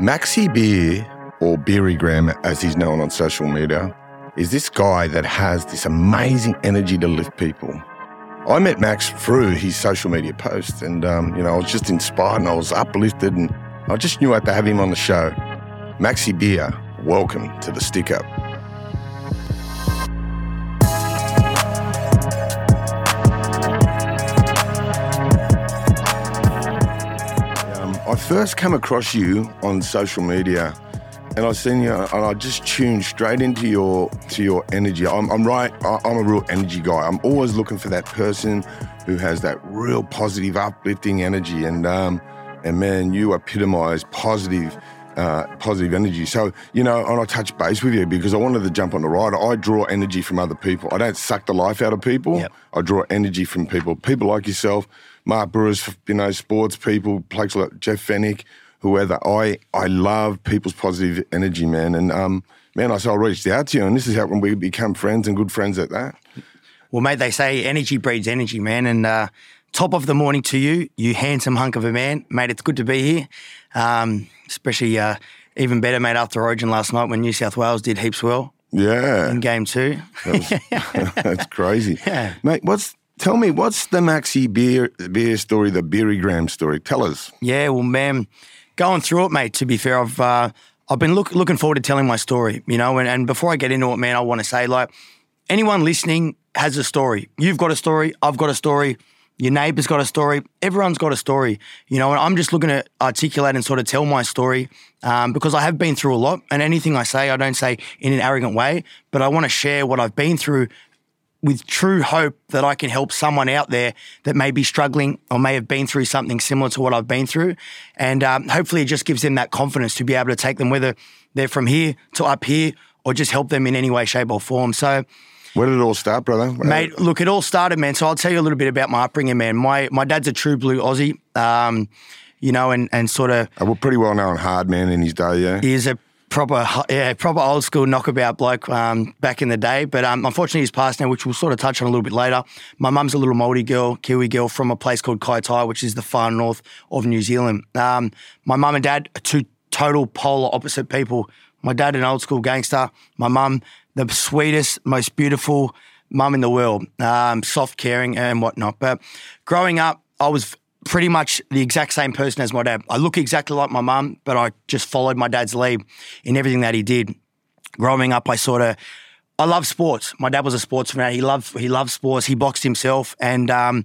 Maxi Beer, or Beerygram as he's known on social media, is this guy that has this amazing energy to lift people. I met Max through his social media posts, and um, you know, I was just inspired and I was uplifted, and I just knew I had to have him on the show. Maxi Beer, welcome to the Stick Up. I first came across you on social media, and I seen you, and I just tuned straight into your to your energy. I'm, I'm right. I'm a real energy guy. I'm always looking for that person who has that real positive, uplifting energy, and um, and man, you epitomise positive. Uh, positive energy. So, you know, and I touch base with you because I wanted to jump on the ride. I draw energy from other people. I don't suck the life out of people. Yep. I draw energy from people. People like yourself, Mark Brewers, you know, sports people, players like Jeff Fenech, whoever. I I love people's positive energy, man. And um, man, I so I reached out to you, and this is how when we become friends and good friends at that. Well, mate, they say energy breeds energy, man. And uh, top of the morning to you, you handsome hunk of a man. Mate, it's good to be here. Um, especially uh, even better, mate, after Origin last night when New South Wales did heaps well Yeah, in game two. that's crazy, Yeah. mate. What's tell me what's the Maxi beer beer story, the Beerygram story? Tell us. Yeah, well, man, going through it, mate. To be fair, I've uh, I've been look, looking forward to telling my story. You know, and, and before I get into it, man, I want to say like anyone listening has a story. You've got a story. I've got a story. Your neighbour's got a story. Everyone's got a story. You know, and I'm just looking to articulate and sort of tell my story um, because I have been through a lot. And anything I say, I don't say in an arrogant way, but I want to share what I've been through with true hope that I can help someone out there that may be struggling or may have been through something similar to what I've been through. And um, hopefully it just gives them that confidence to be able to take them, whether they're from here to up here or just help them in any way, shape, or form. So, Where did it all start, brother? Mate, look, it all started, man. So I'll tell you a little bit about my upbringing, man. My my dad's a true blue Aussie, um, you know, and and sort of a pretty well known hard man in his day. Yeah. he is a proper yeah proper old school knockabout bloke um, back in the day. But um, unfortunately, he's passed now, which we'll sort of touch on a little bit later. My mum's a little Māori girl, Kiwi girl from a place called Kaitaia, which is the far north of New Zealand. Um, my mum and dad are two total polar opposite people. My dad, an old school gangster. My mum, the sweetest, most beautiful mum in the world, um, soft, caring, and whatnot. But growing up, I was pretty much the exact same person as my dad. I look exactly like my mum, but I just followed my dad's lead in everything that he did. Growing up, I sort of I love sports. My dad was a sports fan. He loved he loved sports. He boxed himself, and um,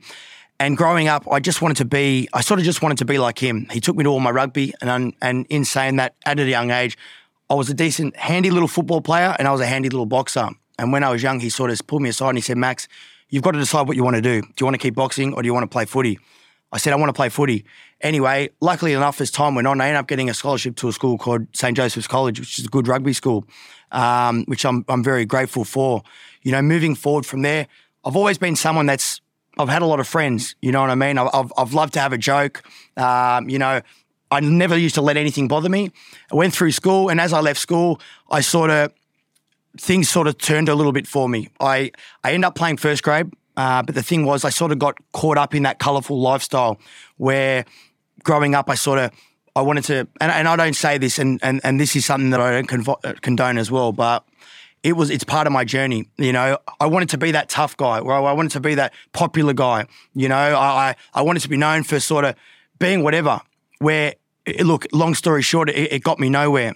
and growing up, I just wanted to be. I sort of just wanted to be like him. He took me to all my rugby, and and in saying that, at a young age, I was a decent, handy little football player, and I was a handy little boxer. And when I was young, he sort of pulled me aside and he said, "Max, you've got to decide what you want to do. Do you want to keep boxing or do you want to play footy?" I said, I want to play footy. Anyway, luckily enough, as time went on, I ended up getting a scholarship to a school called St. Joseph's College, which is a good rugby school, um, which I'm, I'm very grateful for. You know, moving forward from there, I've always been someone that's, I've had a lot of friends, you know what I mean? I've, I've, loved to have a joke. Um, you know, I never used to let anything bother me. I went through school, and as I left school, I sort of, things sort of turned a little bit for me. I, I ended up playing first grade. Uh, but the thing was, I sort of got caught up in that colourful lifestyle where growing up, I sort of, I wanted to, and, and I don't say this, and, and, and this is something that I don't convo- condone as well, but it was, it's part of my journey. You know, I wanted to be that tough guy, where I wanted to be that popular guy. You know, I, I, I wanted to be known for sort of being whatever, where, it- look, long story short, it, it got me nowhere.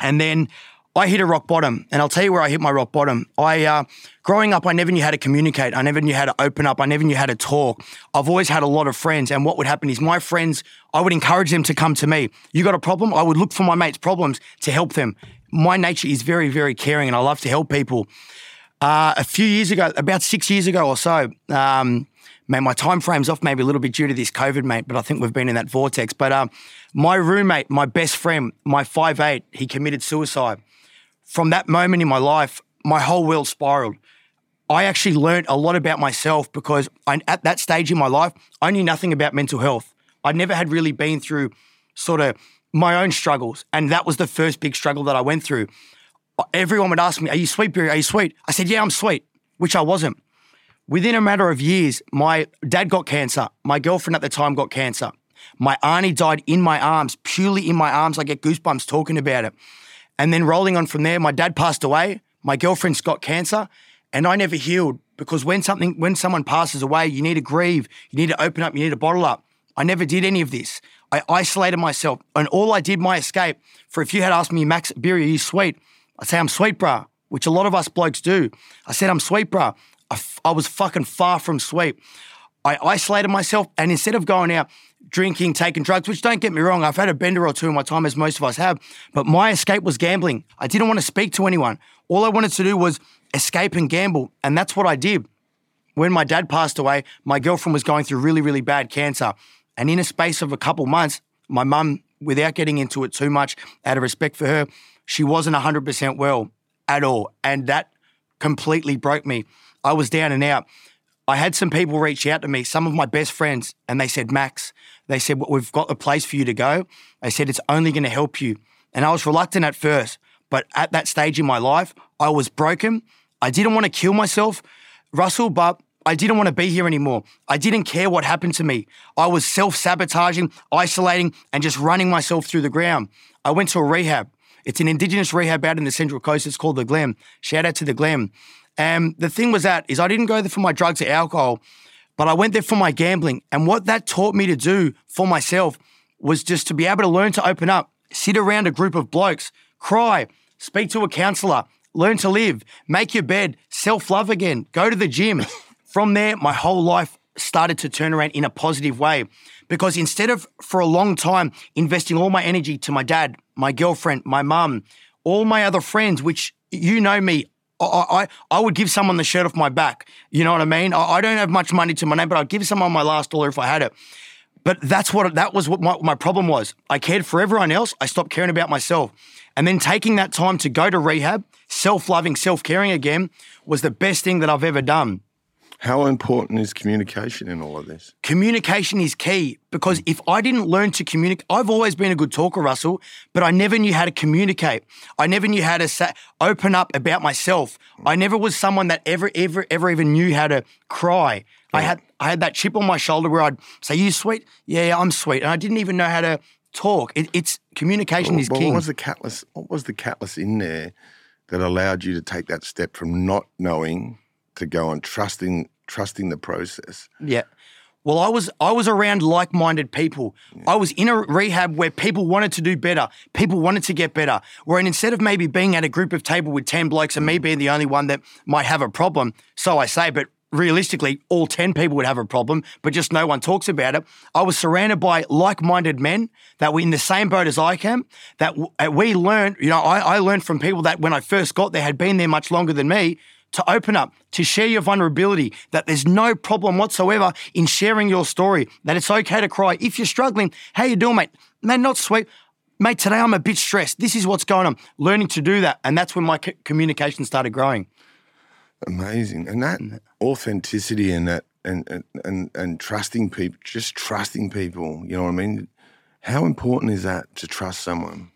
And then I hit a rock bottom, and I'll tell you where I hit my rock bottom. I, uh, growing up, I never knew how to communicate. I never knew how to open up. I never knew how to talk. I've always had a lot of friends, and what would happen is my friends, I would encourage them to come to me. You got a problem? I would look for my mates' problems to help them. My nature is very, very caring, and I love to help people. Uh, a few years ago, about six years ago or so, um, man, my time frame's off maybe a little bit due to this COVID, mate, but I think we've been in that vortex. But um, my roommate, my best friend, my five eight, he committed suicide. From that moment in my life, my whole world spiraled. I actually learned a lot about myself because I, at that stage in my life, I knew nothing about mental health. I never had really been through sort of my own struggles. And that was the first big struggle that I went through. Everyone would ask me, Are you sweet, Barry? Are you sweet? I said, Yeah, I'm sweet, which I wasn't. Within a matter of years, my dad got cancer. My girlfriend at the time got cancer. My auntie died in my arms, purely in my arms. I get goosebumps talking about it. And then rolling on from there, my dad passed away. My girlfriend's got cancer, and I never healed because when something, when someone passes away, you need to grieve, you need to open up, you need to bottle up. I never did any of this. I isolated myself, and all I did my escape. For if you had asked me, Max Beery, are you sweet? I'd say I'm sweet, bruh, which a lot of us blokes do. I said I'm sweet, bruh. I, f- I was fucking far from sweet. I isolated myself, and instead of going out drinking, taking drugs, which don't get me wrong, I've had a bender or two in my time, as most of us have, but my escape was gambling. I didn't want to speak to anyone. All I wanted to do was escape and gamble, and that's what I did. When my dad passed away, my girlfriend was going through really, really bad cancer. And in a space of a couple months, my mum, without getting into it too much, out of respect for her, she wasn't 100% well at all. And that completely broke me. I was down and out. I had some people reach out to me, some of my best friends, and they said, Max, they said, well, we've got a place for you to go. They said, it's only going to help you. And I was reluctant at first, but at that stage in my life, I was broken. I didn't want to kill myself, Russell, but I didn't want to be here anymore. I didn't care what happened to me. I was self sabotaging, isolating, and just running myself through the ground. I went to a rehab. It's an Indigenous rehab out in the Central Coast. It's called the Glen. Shout out to the Glen. And the thing was that is I didn't go there for my drugs or alcohol, but I went there for my gambling. And what that taught me to do for myself was just to be able to learn to open up, sit around a group of blokes, cry, speak to a counselor, learn to live, make your bed, self love again, go to the gym. From there, my whole life started to turn around in a positive way because instead of for a long time investing all my energy to my dad, my girlfriend, my mum, all my other friends, which you know me, I, I, would give someone the shirt off my back. You know what I mean? I, I don't have much money to my name, but I'd give someone my last dollar if I had it. But that's what that was what my, my problem was. I cared for everyone else. I stopped caring about myself. And then taking that time to go to rehab, self-loving, self-caring again, was the best thing that I've ever done. How important is communication in all of this? Communication is key because hmm. if I didn't learn to communicate, I've always been a good talker, Russell, but I never knew how to communicate. I never knew how to sa- open up about myself. Hmm. I never was someone that ever, ever, ever even knew how to cry. I had, I had that chip on my shoulder where I'd say, "You sweet? Yeah, I'm sweet," and I didn't even know how to talk. It, it's communication is But king. What was the catalyst? What was the catalyst in there that allowed you to take that step from not knowing to go on trusting trusting the process? Yeah. Well, I was I was around like-minded people. I was in a rehab where people wanted to do better. People wanted to get better. Where instead of maybe being at a group of table with 10 blokes and me mm. being the only one that might have a problem, so I say, but realistically, all 10 people would have a problem, but just no one talks about it. I was surrounded by like-minded men that were in the same boat as I am, that we learned, you know, I, I learned from people that when I first got there had been there much longer than me, to open up, to share your vulnerability, that there's no problem whatsoever in sharing your story, that it's okay to cry. If you're struggling, how you doing, mate? Man, not sweet. Mate, today I'm a bit stressed. This is what's going on. Learning to do that. And that's when my c- communication started growing. Amazing, and that authenticity and that and and and, and trusting people, just trusting people. You know what I mean? How important is that to trust someone?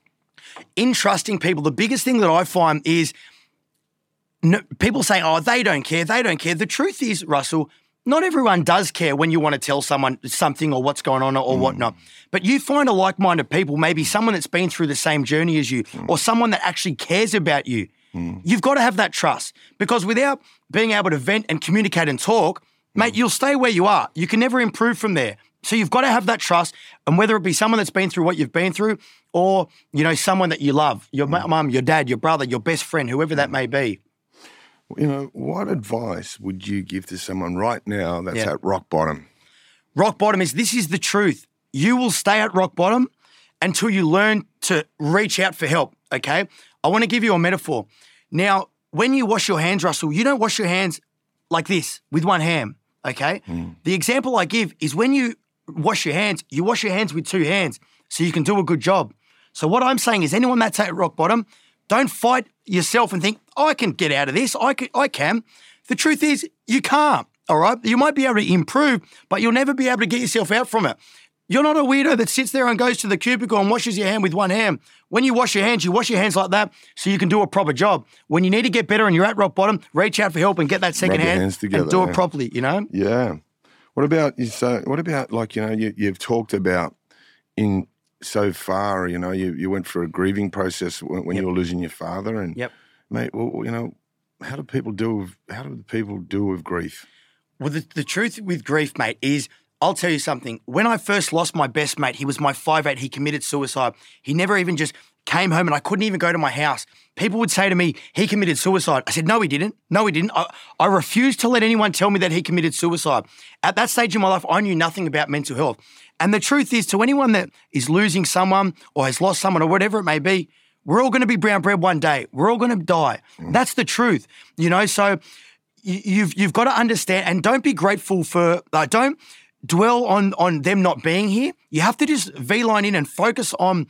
in trusting people, the biggest thing that I find is no, people say, oh, they don't care, they don't care. The truth is, Russell, not everyone does care when you want to tell someone something or what's going on or mm. whatnot. But you find a like minded people, maybe someone that's been through the same journey as you mm. or someone that actually cares about you. Mm. You've got to have that trust because without being able to vent and communicate and talk, mate, you'll stay where you are. You can never improve from there. So you've got to have that trust, and whether it be someone that's been through what you've been through, or you know someone that you love, your mum, your dad, your brother, your best friend, whoever that may be. You know, what advice would you give to someone right now that's Yeah. at rock bottom? Rock bottom is this is the truth. You will stay at rock bottom until you learn to reach out for help. Okay. I want to give you a metaphor. Now, when you wash your hands, Russell, you don't wash your hands like this with one hand. Okay. Hmm. The example I give is when you wash your hands, you wash your hands with two hands so you can do a good job. So, what I'm saying is, anyone that's at rock bottom, don't fight yourself and think, I can get out of this. I can. I can. The truth is, you can't. All right. You might be able to improve, but you'll never be able to get yourself out from it. You're not a weirdo that sits there and goes to the cubicle and washes your hand with one hand. When you wash your hands, you wash your hands like that so you can do a proper job. When you need to get better and you're at rock bottom, reach out for help and get that second hand together, and do it properly, you know? Yeah. What about you? So, what about like you know you, you've talked about in so far. You know, you, you went through a grieving process when, when Yep. you were losing your father, and Yep. mate, well, you know, how do people deal with how do people deal with grief? Well, the, the truth with grief, mate, is I'll tell you something. When I first lost my best mate, he was my 5'8. He committed suicide. He never even just came home and I couldn't even go to my house. People would say to me, he committed suicide. I said, no, he didn't. No, he didn't. I, I refused to let anyone tell me that he committed suicide. At that stage in my life, I knew nothing about mental health. And the truth is, to anyone that is losing someone or has lost someone or whatever it may be, we're all going to be brown bread one day. We're all going to die. That's the truth, you know. So you- you've you've got to understand and don't be grateful for uh, don't dwell on on them not being here. You have to just V line in and focus on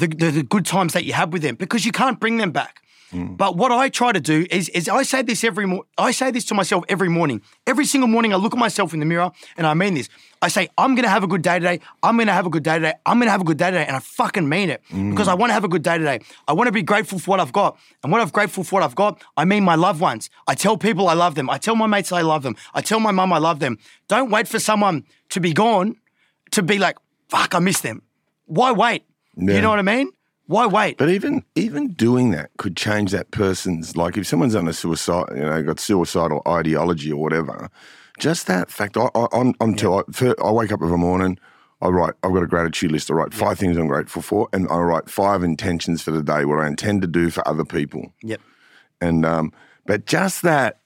the, the the good times that you have with them because you can't bring them back. Mm. But what I try to do is is I say this every mo- I say this to myself every morning. Every single morning I look at myself in the mirror and I mean this. I say I'm going to have a good day today. I'm going to have a good day today. I'm going to have a good day today and I fucking mean it mm. because I want to have a good day today. I want to be grateful for what I've got. And what I'm grateful for what I've got, I mean my loved ones. I tell people I love them. I tell my mates I love them. I tell my mum I love them. Don't wait for someone to be gone to be like, fuck, I miss them. Why wait? Yeah. You know what I mean? Why wait? But even even doing that could change that person's like if someone's on a suicide, you know, got suicidal ideology or whatever. Just that fact, I, I, I'm, I'm till I, I wake up every morning. I write. I've got a gratitude list. I write five things I'm grateful for, and I write five intentions for the day what I intend to do for other people. Yep. And um, but just that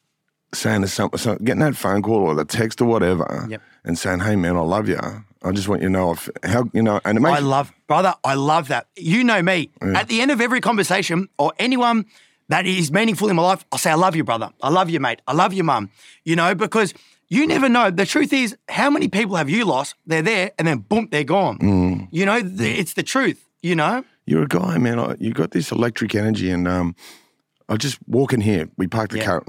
saying to some, some getting that phone call or the text or whatever, Yep. and saying, "Hey man, I love you. I just want you to know if, how you know." And it makes I love, brother, I love that. You know me. At the end of every conversation or anyone that is meaningful in my life, I'll say, I love you, brother. I love you, mate. I love you, mum. You know, because you never know. The truth is, how many people have you lost? They're there and then boom, they're gone. You know, th- it's the truth, you know? You're a guy, man. I, you got this electric energy, and um, I just walk in here. We park the Yeah. car.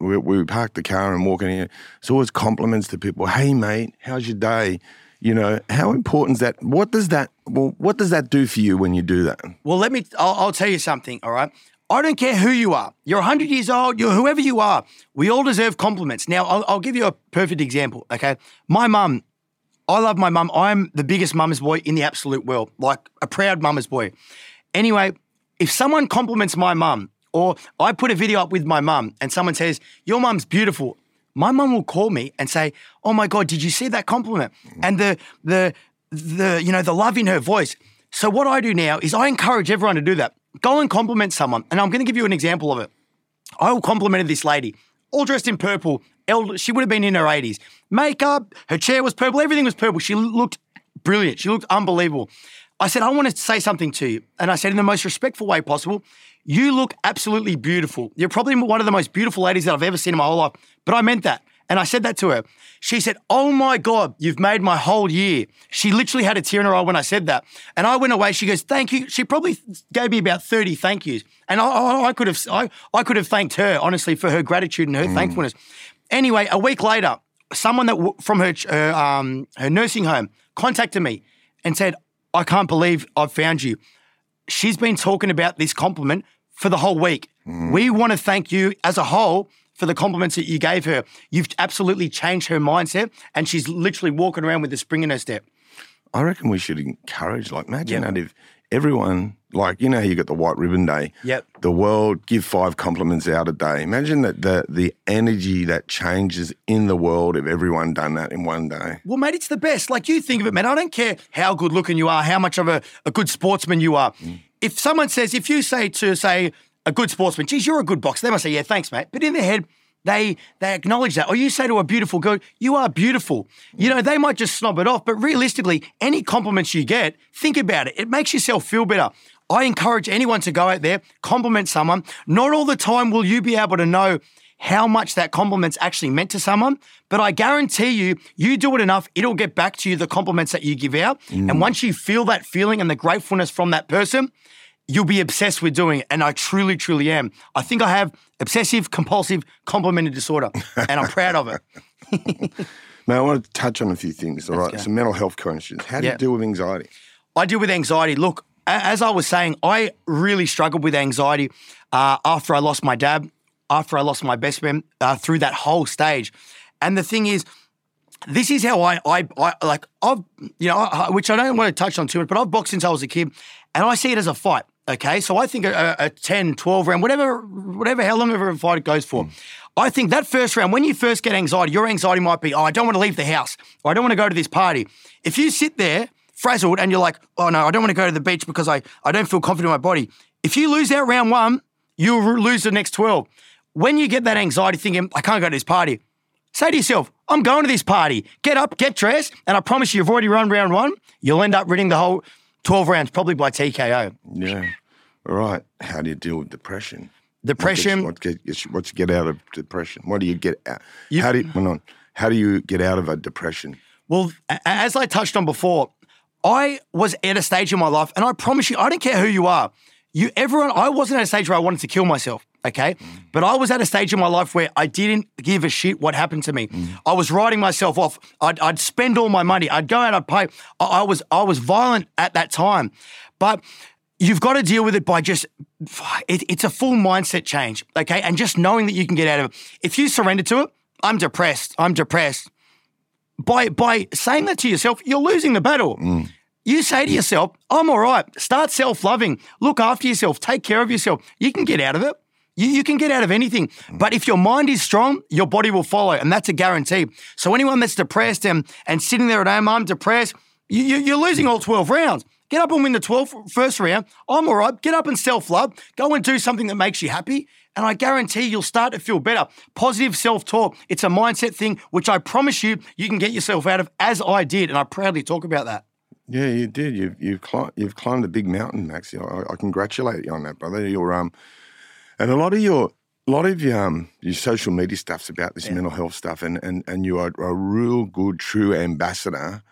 We, we park the car and walk in. It's always compliments to people. Hey, mate, how's your day? You know how important is that? What does that? Well, what does that do for you when you do that? Well, let me, I'll, I'll tell you something, all right? I don't care who you are. You're 100 years old, you're whoever you are. We all deserve compliments. Now, I'll, I'll give you a perfect example, okay? My mum, I love my mum. I'm the biggest mum's boy in the absolute world, like a proud mum's boy. Anyway, if someone compliments my mum, or I put a video up with my mum and someone says, Your mum's beautiful, my mum will call me and say, Oh my God, did you see that compliment? And the the the you know, the love in her voice. So what I do now is I encourage everyone to do that. Go and compliment someone. And I'm gonna give you an example of it. I complimented this lady, all dressed in purple. Elder, she would have been in her 80s. Makeup, her chair was purple, everything was purple. She looked brilliant. She looked unbelievable. I said, I want to say something to you. And I said, in the most respectful way possible, you look absolutely beautiful. You're probably one of the most beautiful ladies that I've ever seen in my whole life. But I meant that. And I said that to her. She said, Oh my God, you've made my whole year. She literally had a tear in her eye when I said that. And I went away. She goes, Thank you. She probably gave me about 30 thank yous. And I, I, could have I, I could have thanked her, honestly, for her gratitude and her thankfulness. Anyway, a week later, someone that w- from her, her, um, her nursing home contacted me and said, I can't believe I've found you she's been talking about this compliment for the whole week. Mm. We want to thank you as a whole for the compliments that you gave her. You've absolutely changed her mindset, and she's literally walking around with a spring in her step. I reckon we should encourage. Like, imagine Yep. that if everyone, like, you know, how you got the white ribbon day. Yep. The world give five compliments out a day. Imagine that the the energy that changes in the world if everyone done that in one day. Well, mate, it's the best. Like you think of it, man. I don't care how good looking you are, how much of a, a good sportsman you are. Mm. If someone says, if you say to say a good sportsman, geez, you're a good boxer, they might say, yeah, thanks, mate. But in their head, they they acknowledge that. Or you say to a beautiful girl, you are beautiful. You know, they might just snob it off. But realistically, any compliments you get, think about it. It makes yourself feel better. I encourage anyone to go out there, compliment someone. Not all the time will you be able to know how much that compliment's actually meant to someone, but I guarantee you, you do it enough, it'll get back to you the compliments that you give out. Mm. And once you feel that feeling and the gratefulness from that person, you'll be obsessed with doing it. And I truly, truly am. I think I have obsessive compulsive complimenting disorder, and I'm proud of it. Man, I want to touch on a few things. All right, go. some mental health questions. How do you deal with anxiety? I deal with anxiety. Look, as I was saying, I really struggled with anxiety uh, after I lost my dad, after I lost my best friend, uh, through that whole stage. And the thing is, this is how I, I, I like, I've, you know, I, which I don't want to touch on too much, but I've boxed since I was a kid and I see it as a fight. Okay. So I think a, a 10, 12 round, whatever, whatever, how long ever a fight it goes for. I think that first round, when you first get anxiety, your anxiety might be, oh, I don't want to leave the house or I don't want to go to this party. If you sit there frazzled and you're like, oh no, I don't want to go to the beach because I, I don't feel confident in my body. If you lose out round one, you'll lose the next 12. When you get that anxiety thinking, I can't go to this party, say to yourself, I'm going to this party. Get up, get dressed, and I promise you, you've already run round one. You'll end up winning the whole 12 rounds, probably by TKO. Yeah. All right. How do you deal with depression? Depression. What gets, what gets, what you get out of depression? What do you get out? You- how do you, on. How do you get out of a depression? Well, as I touched on before, I was at a stage in my life, and I promise you, I don't care who you are. You, everyone, I wasn't at a stage where I wanted to kill myself. Okay, but I was at a stage in my life where I didn't give a shit what happened to me. Mm. I was writing myself off. I'd, I'd spend all my money. I'd go out. I'd pay. I, I was I was violent at that time, but you've got to deal with it by just it, it's a full mindset change. Okay, and just knowing that you can get out of it. If you surrender to it, I'm depressed. I'm depressed by by saying that to yourself, you're losing the battle. Mm. You say to yourself, I'm all right. Start self loving. Look after yourself. Take care of yourself. You can get out of it. You, you can get out of anything. But if your mind is strong, your body will follow. And that's a guarantee. So anyone that's depressed and, and sitting there at home, I'm depressed, you, you, you're losing all 12 rounds. Get up and win the 12th first round. I'm all right. Get up and self love. Go and do something that makes you happy. And I guarantee you'll start to feel better. Positive self talk. It's a mindset thing, which I promise you, you can get yourself out of, as I did. And I proudly talk about that. Yeah, you did. You've you've climbed you've climbed a big mountain, Max. I, I congratulate you on that, brother. You're um, and a lot of your a lot of your, um your social media stuff's about this mental health stuff, and and and you are a real good, true ambassador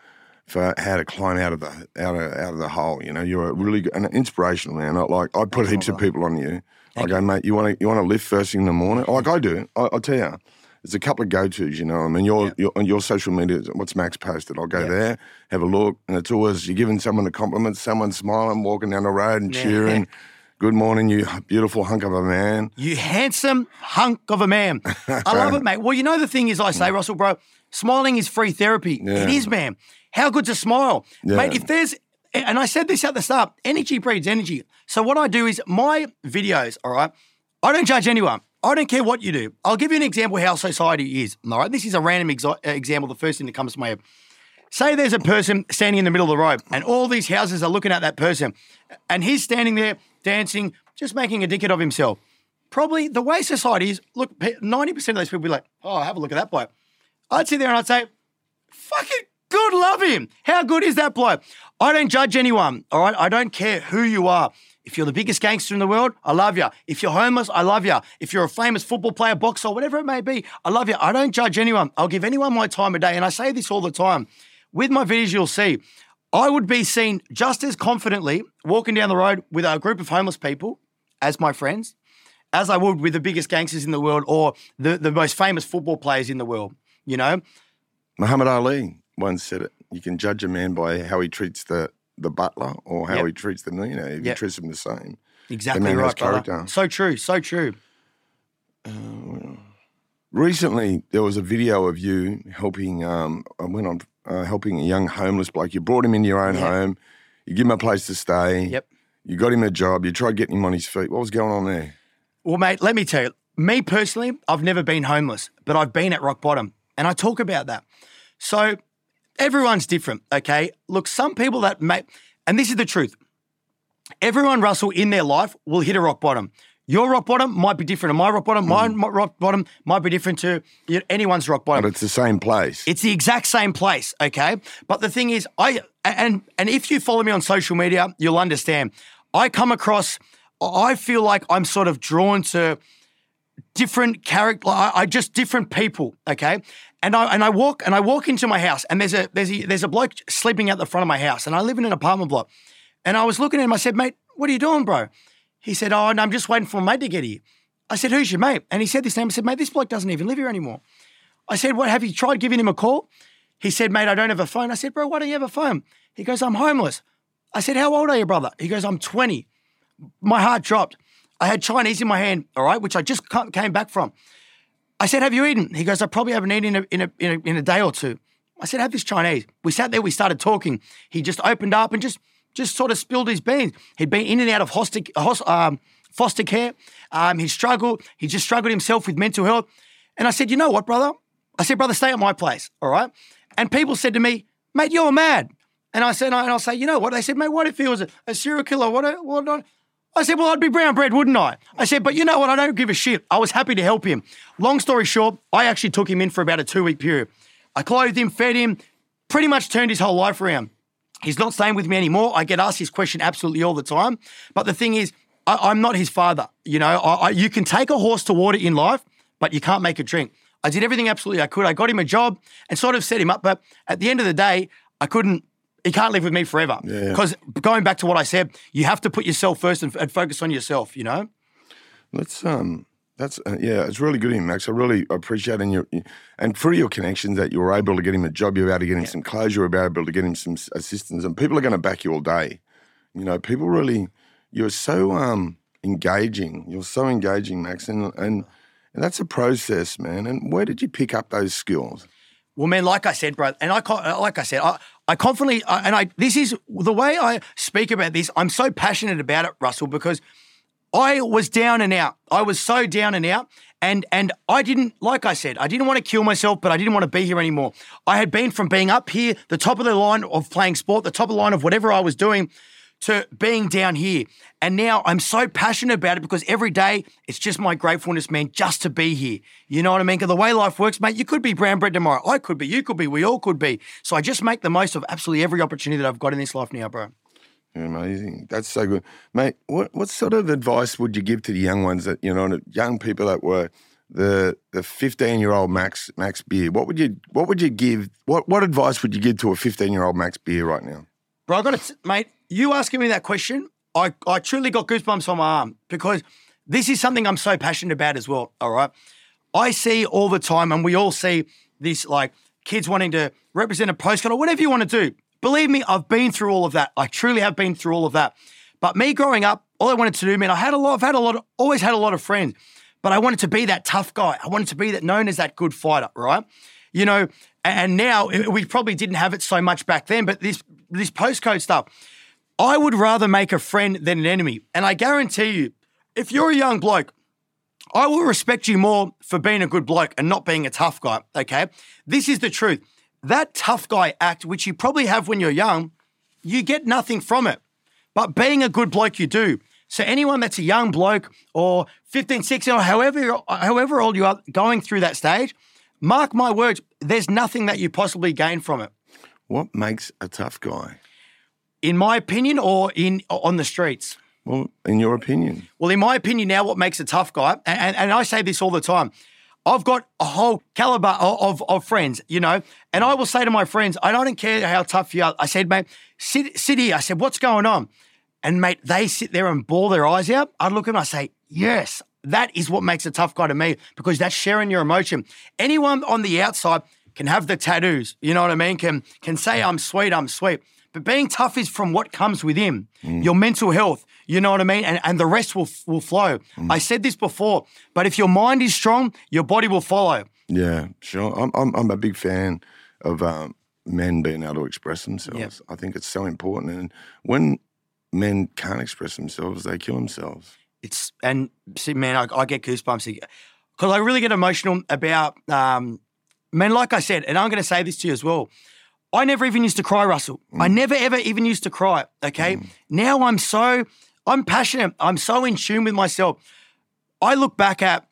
for how to climb out of the out of out of the hole. You know, you're a really good, an inspirational man. I like I put heaps of people on you. I go, mate, you want to you want to lift first thing in the morning? Like I do. I, I'll tell you. There's a couple of go tos, you know. I mean, your, your on your social media, what's Max posted? I'll go there, have a look, and it's always you're giving someone a compliment, someone smiling, walking down the road and Yeah. cheering. Good morning, you beautiful hunk of a man. You handsome hunk of a man. I love it, mate. Well, you know the thing is, I say, mm. Russell, bro, smiling is free therapy. Yeah. It is, man. How good's a smile, Yeah. mate? If there's and I said this at the start, energy breeds energy. So what I do is my videos, all right, I don't judge anyone. I don't care what you do. I'll give you an example how society is. All right, this is a random exo- uh, example. The first thing that comes to my head. Say there's a person standing in the middle of the road, and all these houses are looking at that person, and he's standing there dancing, just making a dickhead of himself. Probably the way society is, look, 90% of those people be like, oh, have a look at that bloke. I'd sit there and I'd say, fucking good, love him. How good is that bloke? I don't judge anyone, all right? I don't care who you are. If you're the biggest gangster in the world, I love you. If you're homeless, I love you. If you're a famous football player, boxer, whatever it may be, I love you. I don't judge anyone. I'll give anyone my time of day. And I say this all the time. With my videos, you'll see, I would be seen just as confidently walking down the road with a group of homeless people as my friends, as I would with the biggest gangsters in the world or the, the most famous football players in the world. You know, Muhammad Ali once said it. You can judge a man by how he treats the the butler or how Yep. he treats the millionaire. If Yep. you treat him the same. exactly man right, brother. character. So true, so true. Recently, there was a video of you helping. Um, I went on uh, helping a young homeless bloke. You brought him into your own Yeah. home. You give him a place to stay. Yep. You got him a job. You tried getting him on his feet. What was going on there? Well, mate, let me tell you, me personally, I've never been homeless, but I've been at rock bottom. And I talk about that. So everyone's different, okay? Look, some people that make, and this is the truth. Everyone, Russell, in their life will hit a rock bottom. Your rock bottom might be different to my rock bottom. My mm. mo- rock bottom might be different to anyone's rock bottom. But it's the same place. It's the exact same place, okay? But the thing is, I and and if you follow me on social media, you'll understand. I come across I feel like I'm sort of drawn to different character I, I just different people, okay? And I and I walk and I walk into my house and there's a there's a there's a bloke sleeping out the front of my house and I live in an apartment block. And I was looking at him, I said, mate, what are you doing, bro? He said, Oh, no, I'm just waiting for my mate to get here. I said, Who's your mate? And he said this name. I said, mate, this bloke doesn't even live here anymore. I said, What have you tried giving him a call? He said, Mate, I don't have a phone. I said, Bro, why don't you have a phone? He goes, I'm homeless. I said, How old are you, brother? He goes, I'm 20. My heart dropped. I had Chinese in my hand, all right, which I just came back from. I said, Have you eaten? He goes, I probably haven't eaten in a, in a, in a, in a day or two. I said, have this Chinese. We sat there, we started talking. He just opened up and just just sort of spilled his beans. He'd been in and out of hoster, hos- um, foster care. Um, he struggled. He just struggled himself with mental health. And I said, you know what, brother? I said, brother, stay at my place, all right? And people said to me, mate, you're mad. And I said, and I'll say, you know what? They said, mate, what if he was a, a serial killer? What, what not? I said, well, I'd be brown bread, wouldn't I? I said, but you know what? I don't give a shit. I was happy to help him. Long story short, I actually took him in for about a two week period. I clothed him, fed him, pretty much turned his whole life around. He's not staying with me anymore. I get asked this question absolutely all the time. But the thing is, I, am not his father. You know, I, I, you can take a horse to water in life, but you can't make it drink. I did everything absolutely I could. I got him a job and sort of set him up. But at the end of the day, I couldn't. He can't live with me forever. Because yeah. going back to what I said, you have to put yourself first and, and focus on yourself. You know. Let's um that's uh, yeah, it's really good of him, Max. I really appreciate and your and through your connections that you were able to get him a job, you're able to get him yeah. some clothes, you're able to get him some assistance, and people are going to back you all day. You know, people really, you're so um, engaging. You're so engaging, Max, and and and that's a process, man. And where did you pick up those skills? Well, man, like I said, bro, and I like I said, I, I confidently, I, and I this is the way I speak about this. I'm so passionate about it, Russell, because I was down and out. I was so down and out. And and I didn't, like I said, I didn't want to kill myself, but I didn't want to be here anymore. I had been from being up here, the top of the line of playing sport, the top of the line of whatever I was doing, to being down here. And now I'm so passionate about it because every day it's just my gratefulness, man, just to be here. You know what I mean? Because the way life works, mate, you could be brown bread tomorrow. I could be, you could be, we all could be. So I just make the most of absolutely every opportunity that I've got in this life now, bro. Amazing. That's so good. Mate, what, what sort of advice would you give to the young ones that, you know, young people that were the the 15 year old Max Max Beer? What would you what would you give what what advice would you give to a 15 year old Max Beer right now? Bro, I got it, mate, you asking me that question, I, I truly got goosebumps on my arm because this is something I'm so passionate about as well. All right. I see all the time, and we all see this like kids wanting to represent a postcard or whatever you want to do. Believe me, I've been through all of that. I truly have been through all of that. But me growing up, all I wanted to do, man, I had a lot, I've had a lot, always had a lot of friends, but I wanted to be that tough guy. I wanted to be that known as that good fighter, right? You know, and now we probably didn't have it so much back then, but this this postcode stuff, I would rather make a friend than an enemy. And I guarantee you, if you're a young bloke, I will respect you more for being a good bloke and not being a tough guy. Okay. This is the truth that tough guy act, which you probably have when you're young, you get nothing from it. But being a good bloke, you do. So anyone that's a young bloke or 15, 16, or however, however old you are going through that stage, mark my words, there's nothing that you possibly gain from it. What makes a tough guy? In my opinion, or in on the streets? Well, in your opinion. Well, in my opinion, now what makes a tough guy, and, and I say this all the time, I've got a whole caliber of, of, friends, you know, and I will say to my friends, I don't care how tough you are. I said, mate, sit, sit here. I said, what's going on? And mate, they sit there and bawl their eyes out. I look at them, I say, yes, that is what makes a tough guy to me because that's sharing your emotion. Anyone on the outside can have the tattoos, you know what I mean? Can can say I'm sweet, I'm sweet. But being tough is from what comes within, mm. your mental health, you know what I mean? And, and the rest will, will flow. Mm. I said this before, but if your mind is strong, your body will follow. Yeah, sure. I'm, I'm, I'm a big fan of um, men being able to express themselves. Yep. I think it's so important. And when men can't express themselves, they kill themselves. It's, and see, man, I, I get goosebumps because I really get emotional about um, men, like I said, and I'm going to say this to you as well. I never even used to cry, Russell. Mm. I never ever even used to cry. Okay. Mm. Now I'm so I'm passionate. I'm so in tune with myself. I look back at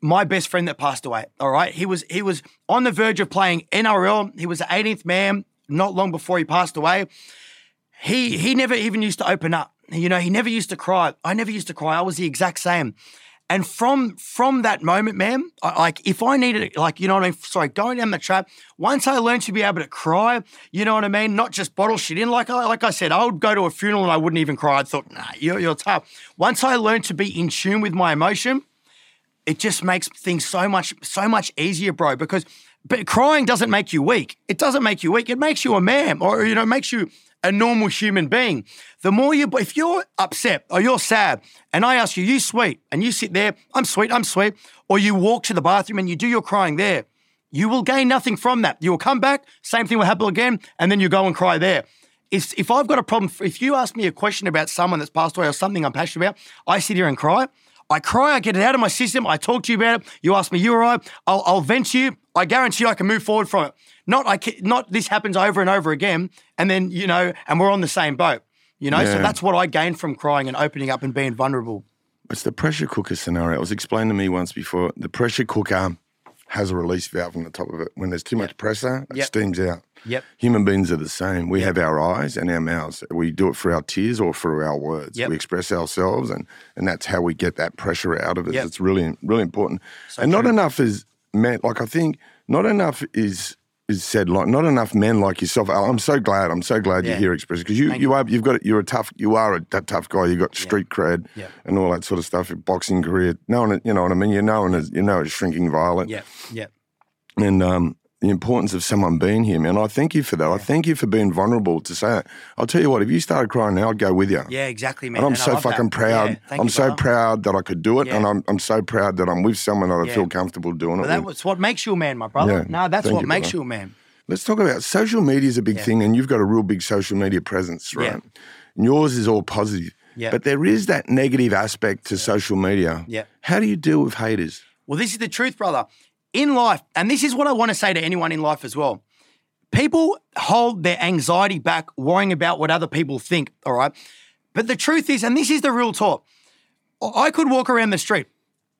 my best friend that passed away. All right. He was he was on the verge of playing NRL. He was the 18th man not long before he passed away. He he never even used to open up. You know, he never used to cry. I never used to cry. I was the exact same. And from from that moment, man, I, like if I needed, like you know what I mean. Sorry, going down the trap. Once I learned to be able to cry, you know what I mean, not just bottle shit in. Like I, like I said, I would go to a funeral and I wouldn't even cry. I thought, nah, you're, you're tough. Once I learned to be in tune with my emotion, it just makes things so much so much easier, bro. Because but crying doesn't make you weak. It doesn't make you weak. It makes you a man, or you know, makes you a normal human being. The more you, if you're upset or you're sad, and I ask you, you sweet, and you sit there, I'm sweet, I'm sweet, or you walk to the bathroom and you do your crying there, you will gain nothing from that. You will come back, same thing will happen again, and then you go and cry there. If, if I've got a problem, if you ask me a question about someone that's passed away or something I'm passionate about, I sit here and cry. I cry, I get it out of my system, I talk to you about it. You ask me, you all right? I'll, I'll vent to you. I guarantee you I can move forward from it. Not I can, not this happens over and over again, and then you know, and we're on the same boat. You know, so that's what I gained from crying and opening up and being vulnerable. It's the pressure cooker scenario. It was explained to me once before. The pressure cooker has a release valve on the top of it. When there's too much pressure, it Yep. steams out. Yep. Human beings are the same. We have our eyes and our mouths. We do it for our tears or for our words. Yep. We express ourselves, and, and that's how we get that pressure out of us. Yep. It's really, really important. So and not enough is meant. Like I think not enough is is said. Like not enough men like yourself. I'm so glad. I'm so glad Yeah. you're here expressing because you Thank you are you've got you're a tough you are a that tough guy. You got street cred Yep. and all that sort of stuff. Your boxing career. No one, you know what I mean. You're known as you know as shrinking violet Yeah. Yeah. and um, the importance of someone being here, man. I thank you for that. I thank you for being vulnerable to say it. I'll tell you what, if you started crying now, I'd go with you. Yeah, exactly, man. And I'm And so love that. fucking proud. Yeah, I'm so proud that I could do it, Yeah. and I'm, I'm so proud that I'm with someone that I Yeah. feel comfortable doing But it with. that's what makes you a man, my brother. No, that's what you, makes brother. you a man. Let's talk about social media is a big thing, and you've got a real big social media presence, right? And yours is all positive. Yeah. But there is that negative aspect to social media. Yeah. How do you deal with haters? Well, this is the truth, brother. In life, and this is what I want to say to anyone in life as well. People hold their anxiety back, worrying about what other people think, all right? But the truth is, and this is the real talk, I could walk around the street.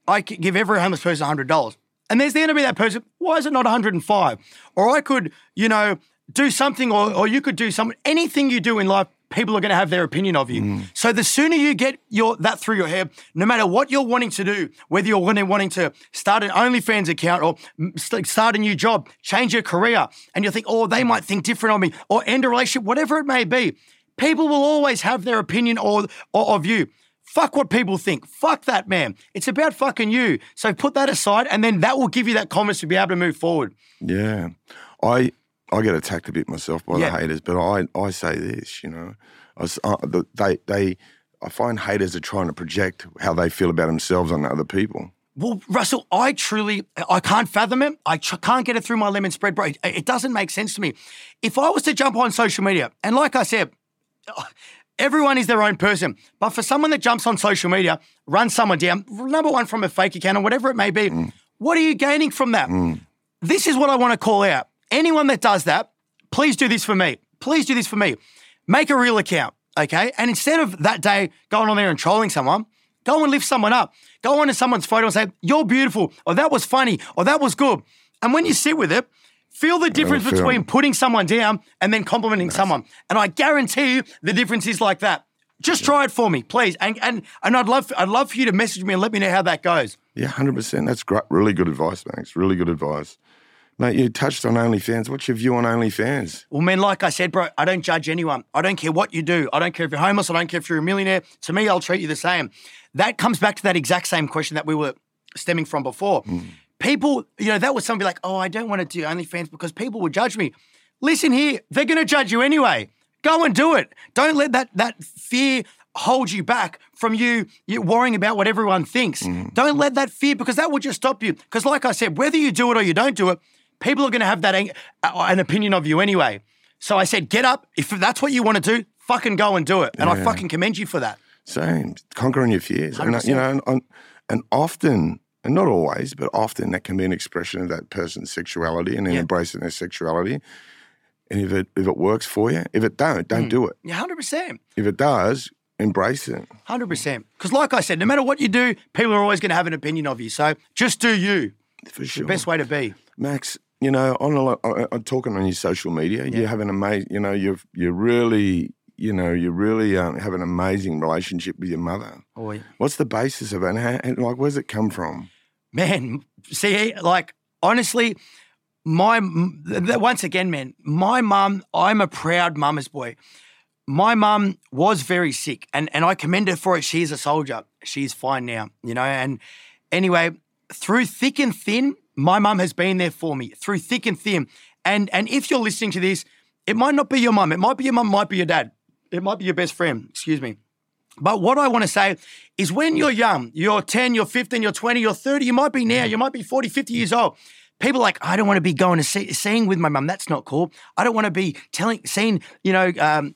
I could give every homeless person $100. And there's going to be that person, why is it not 105? Or I could, you know, do something, or, or you could do something. Anything you do in life, people are going to have their opinion of you. So the sooner you get your that through your head, no matter what you're wanting to do, whether you're wanting, wanting to start an OnlyFans account or mm, start a new job, change your career, and you think, oh, they might think different of me, or end a relationship, whatever it may be, people will always have their opinion or, or of you. Fuck what people think. Fuck that, man. It's about fucking you. So put that aside, and then that will give you that confidence to be able to move forward. Yeah, I I get attacked a bit myself by Yeah. the haters, but I I say this, you know, I uh, they they I find haters are trying to project how they feel about themselves on other people. Well, Russell, I truly, I can't fathom it. I tr- can't get it through my lemon spread, bro. It, it doesn't make sense to me. If I was to jump on social media, and like I said, everyone is their own person, but for someone that jumps on social media, runs someone down, number one from a fake account or whatever it may be, what are you gaining from that? This is what I want to call out. Anyone that does that, please do this for me. Please do this for me. Make a real account, okay? And instead of that day going on there and trolling someone, go and lift someone up. Go onto someone's photo and say, You're beautiful, or that was funny, or that was good. And when you sit with it, feel the difference feel between putting someone down and then complimenting someone. And I guarantee you the difference is like that. Just try it for me, please. And and and I'd love I'd love for you to message me and let me know how that goes. Yeah, hundred percent. That's great. Really good advice, man. It's Really good advice, mate. You touched on OnlyFans. What's your view on OnlyFans? Well, man, like I said, bro, I don't judge anyone. I don't care what you do. I don't care if you're homeless. I don't care if you're a millionaire. To me, I'll treat you the same. That comes back to that exact same question that we were stemming from before. Hmm. People, you know, that was somebody like, oh, I don't want to do OnlyFans because people will judge me. Listen here, they're going to judge you anyway. Go and do it. Don't let that that fear hold you back from you, you worrying about what everyone thinks. Hmm. Don't let that fear because that will just stop you. Because, like I said, whether you do it or you don't do it, people are going to have that ang- uh, an opinion of you anyway. So I said, get up. If that's what you want to do, fucking go and do it. And I fucking commend you for that. Same, conquering your fears, and uh, 100%. you know, and, and, often, and not always, but often, that can be an expression of that person's sexuality and then Yeah. embracing their sexuality. And if it if it works for you, if it don't, don't do it. Yeah, hundred percent. If it does, embrace it. Hundred percent. Because, like I said, no matter what you do, people are always going to have an opinion of you. So just do you. For sure. Best way to be. Max, you know, on a I'm talking on your social media. You have an amazing, you know, you've you're really, you know, you really um, have an amazing relationship with your mother. Oh, yeah. What's the basis of it? And, how, and like, where's it come from? man, see, like honestly, my once again, man, my mum. I'm a proud mama's boy. My mum was very sick, and and I commend her for it. She's a soldier. She's fine now, you know. And anyway, through thick and thin, my mum has been there for me through thick and thin. And and if you're listening to this, it might not be your mum. It might be your mum. Might be your dad. It might be your best friend. Excuse me. But what I want to say is when you're young, you're 10, you're 15, you're 20, you're 30, you might be now, you might be 40, 50 years old. People like, I don't want to be going to see, seeing with my mum. That's not cool. I don't want to be telling, seeing, you know, um,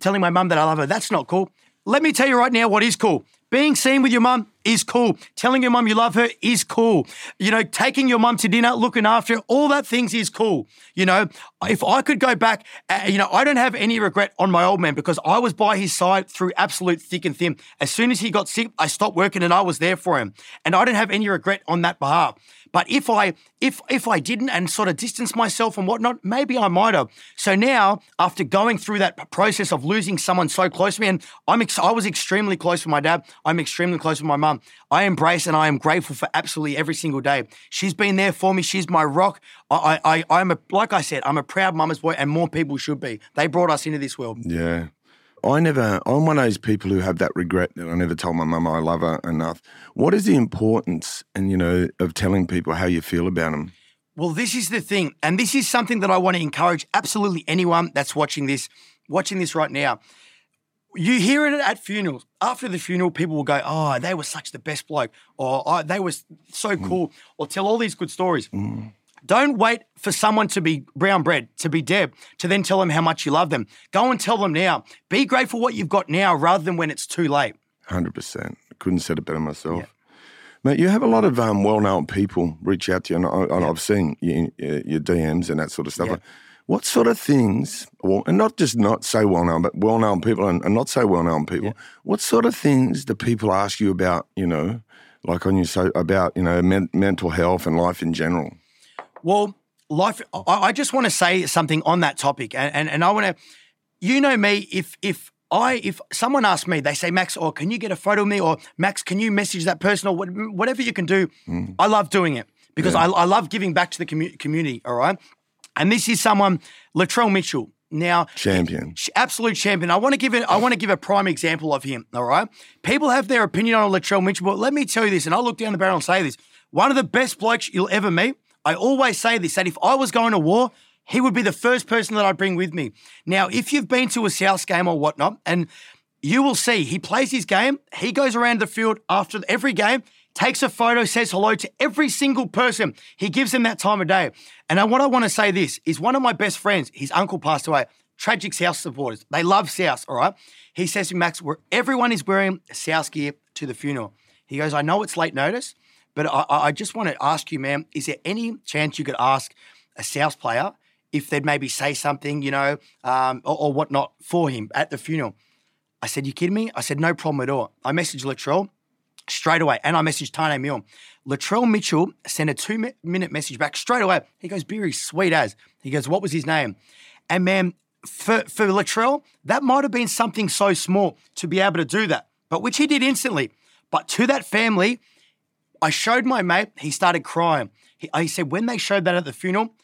telling my mum that I love her. That's not cool. Let me tell you right now what is cool. Being seen with your mum is cool. Telling your mum you love her is cool. You know, taking your mum to dinner, looking after her, all that things is cool. You know, if I could go back, uh, you know, I don't have any regret on my old man because I was by his side through absolute thick and thin. As soon as he got sick, I stopped working and I was there for him. And I don't have any regret on that behalf. But if I if if I didn't and sort of distance myself and whatnot, maybe I might have. So now, after going through that process of losing someone so close to me, and I'm ex- I was extremely close with my dad. I'm extremely close with my mum. I embrace and I am grateful for absolutely every single day. She's been there for me. She's my rock. I I I'm a like I said, I'm a proud mama's boy, and more people should be. They brought us into this world. Yeah. I never, I'm one of those people who have that regret that I never told my mum I love her enough. What is the importance, and you know, of telling people how you feel about them? Well, this is the thing, and this is something that I want to encourage absolutely anyone that's watching this, watching this right now. You hear it at funerals. After the funeral, people will go, "Oh, they were such the best bloke," or oh, "They were so mm. cool," or tell all these good stories. Mm. Don't wait for someone to be brown bread, to be Deb, to then tell them how much you love them. Go and tell them now. Be grateful what you've got now rather than when it's too late. 100%. Couldn't said it better myself. Mate, you have a lot of um, well-known people reach out to you, and, I, and I've seen you, your DMs and that sort of stuff. Yeah. What sort of things, well, and not just not so well-known, but well-known people and, and not so well-known people, what sort of things do people ask you about, you know, like on your, so, about, you know, men, mental health and life in general? Well, life. I, I just want to say something on that topic, and and, and I want to. You know me. If if I if someone asks me, they say Max, or can you get a photo of me, or Max, can you message that person, or whatever you can do. Mm. I love doing it because I, I love giving back to the commu- community. All right, and this is someone Latrell Mitchell. Now, Champion. Absolute champion. I want to give it. I want to give a prime example of him. All right, people have their opinion on Latrell Mitchell, but let me tell you this, and I'll look down the barrel and say this: one of the best blokes you'll ever meet. I always say this: that if I was going to war, he would be the first person that I'd bring with me. Now, if you've been to a South game or whatnot, and you will see he plays his game, he goes around the field after every game. Takes a photo, says hello to every single person. He gives them that time of day. And what I want to say this is one of my best friends, his uncle passed away tragic South supporters. They love South, all right? He says to Max, where everyone is wearing South gear to the funeral. He goes, I know it's late notice, but I, I just want to ask you, man, is there any chance you could ask a South player if they'd maybe say something, you know, um, or, or whatnot for him at the funeral? I said, you kidding me? I said, no problem at all. I messaged Latrell straight away, and I messaged Taane Milne. Latrell Mitchell sent a two minute message back straight away. He goes, Beery, sweet as. He goes, what was his name? And man, for, for Latrell, that might have been something so small to be able to do that, but which he did instantly. But to that family, I showed my mate, he started crying. He, he said, when they showed that at the funeral,